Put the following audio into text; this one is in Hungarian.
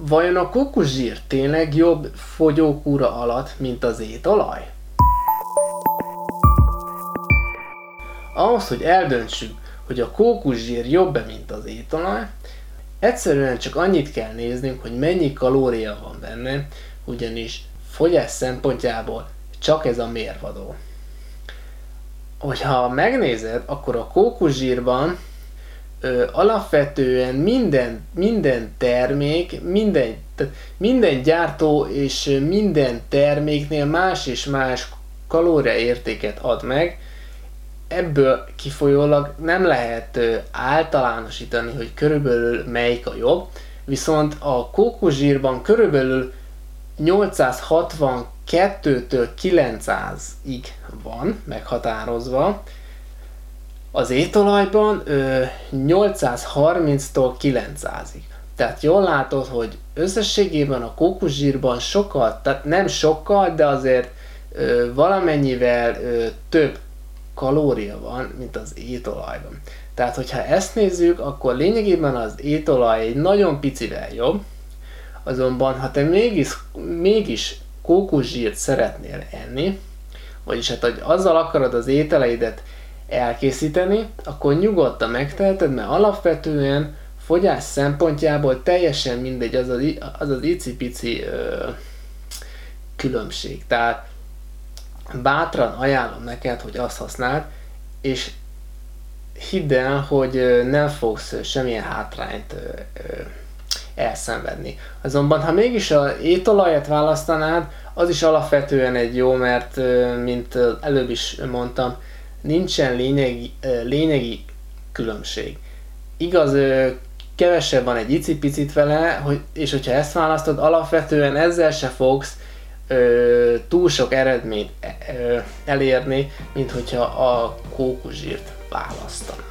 Vajon a kókuszsír tényleg jobb fogyókúra alatt, mint az étolaj? Ahhoz, hogy eldöntsük, hogy a kókuszsír jobb-e, mint az étolaj, egyszerűen csak annyit kell néznünk, hogy mennyi kalória van benne, ugyanis fogyás szempontjából csak ez a mérvadó. Hogyha megnézed, akkor a kókuszsírban ö, alapvetően minden, minden termék, minden, minden gyártó és minden terméknél más és más kalóriaértéket ad meg, ebből kifolyólag nem lehet ö, általánosítani, hogy körülbelül melyik a jobb, viszont a kókuszsírban körülbelül 862-től 900-ig van meghatározva, az étolajban 830-tól 900-ig. Tehát jól látod, hogy összességében a kókuszsírban sokkal, tehát nem sokkal, de azért valamennyivel több kalória van, mint az étolajban. Tehát, hogyha ezt nézzük, akkor lényegében az étolaj egy nagyon picivel jobb, azonban ha te mégis, mégis kókuszsírt szeretnél enni, vagyis hát, hogy azzal akarod az ételeidet elkészíteni, akkor nyugodtan megteheted, mert alapvetően fogyás szempontjából teljesen mindegy az az, az, az icipici ö, különbség. Tehát bátran ajánlom neked, hogy azt használd, és hidd el, hogy nem fogsz semmilyen hátrányt elszenvedni. Azonban, ha mégis a étolajat választanád, az is alapvetően egy jó, mert mint előbb is mondtam, nincsen lényegi, lényegi különbség. Igaz, kevesebb van egy icipicit vele, hogy, és hogyha ezt választod, alapvetően ezzel se fogsz ö, túl sok eredményt ö, elérni, mint hogyha a kókuszsírt választanád.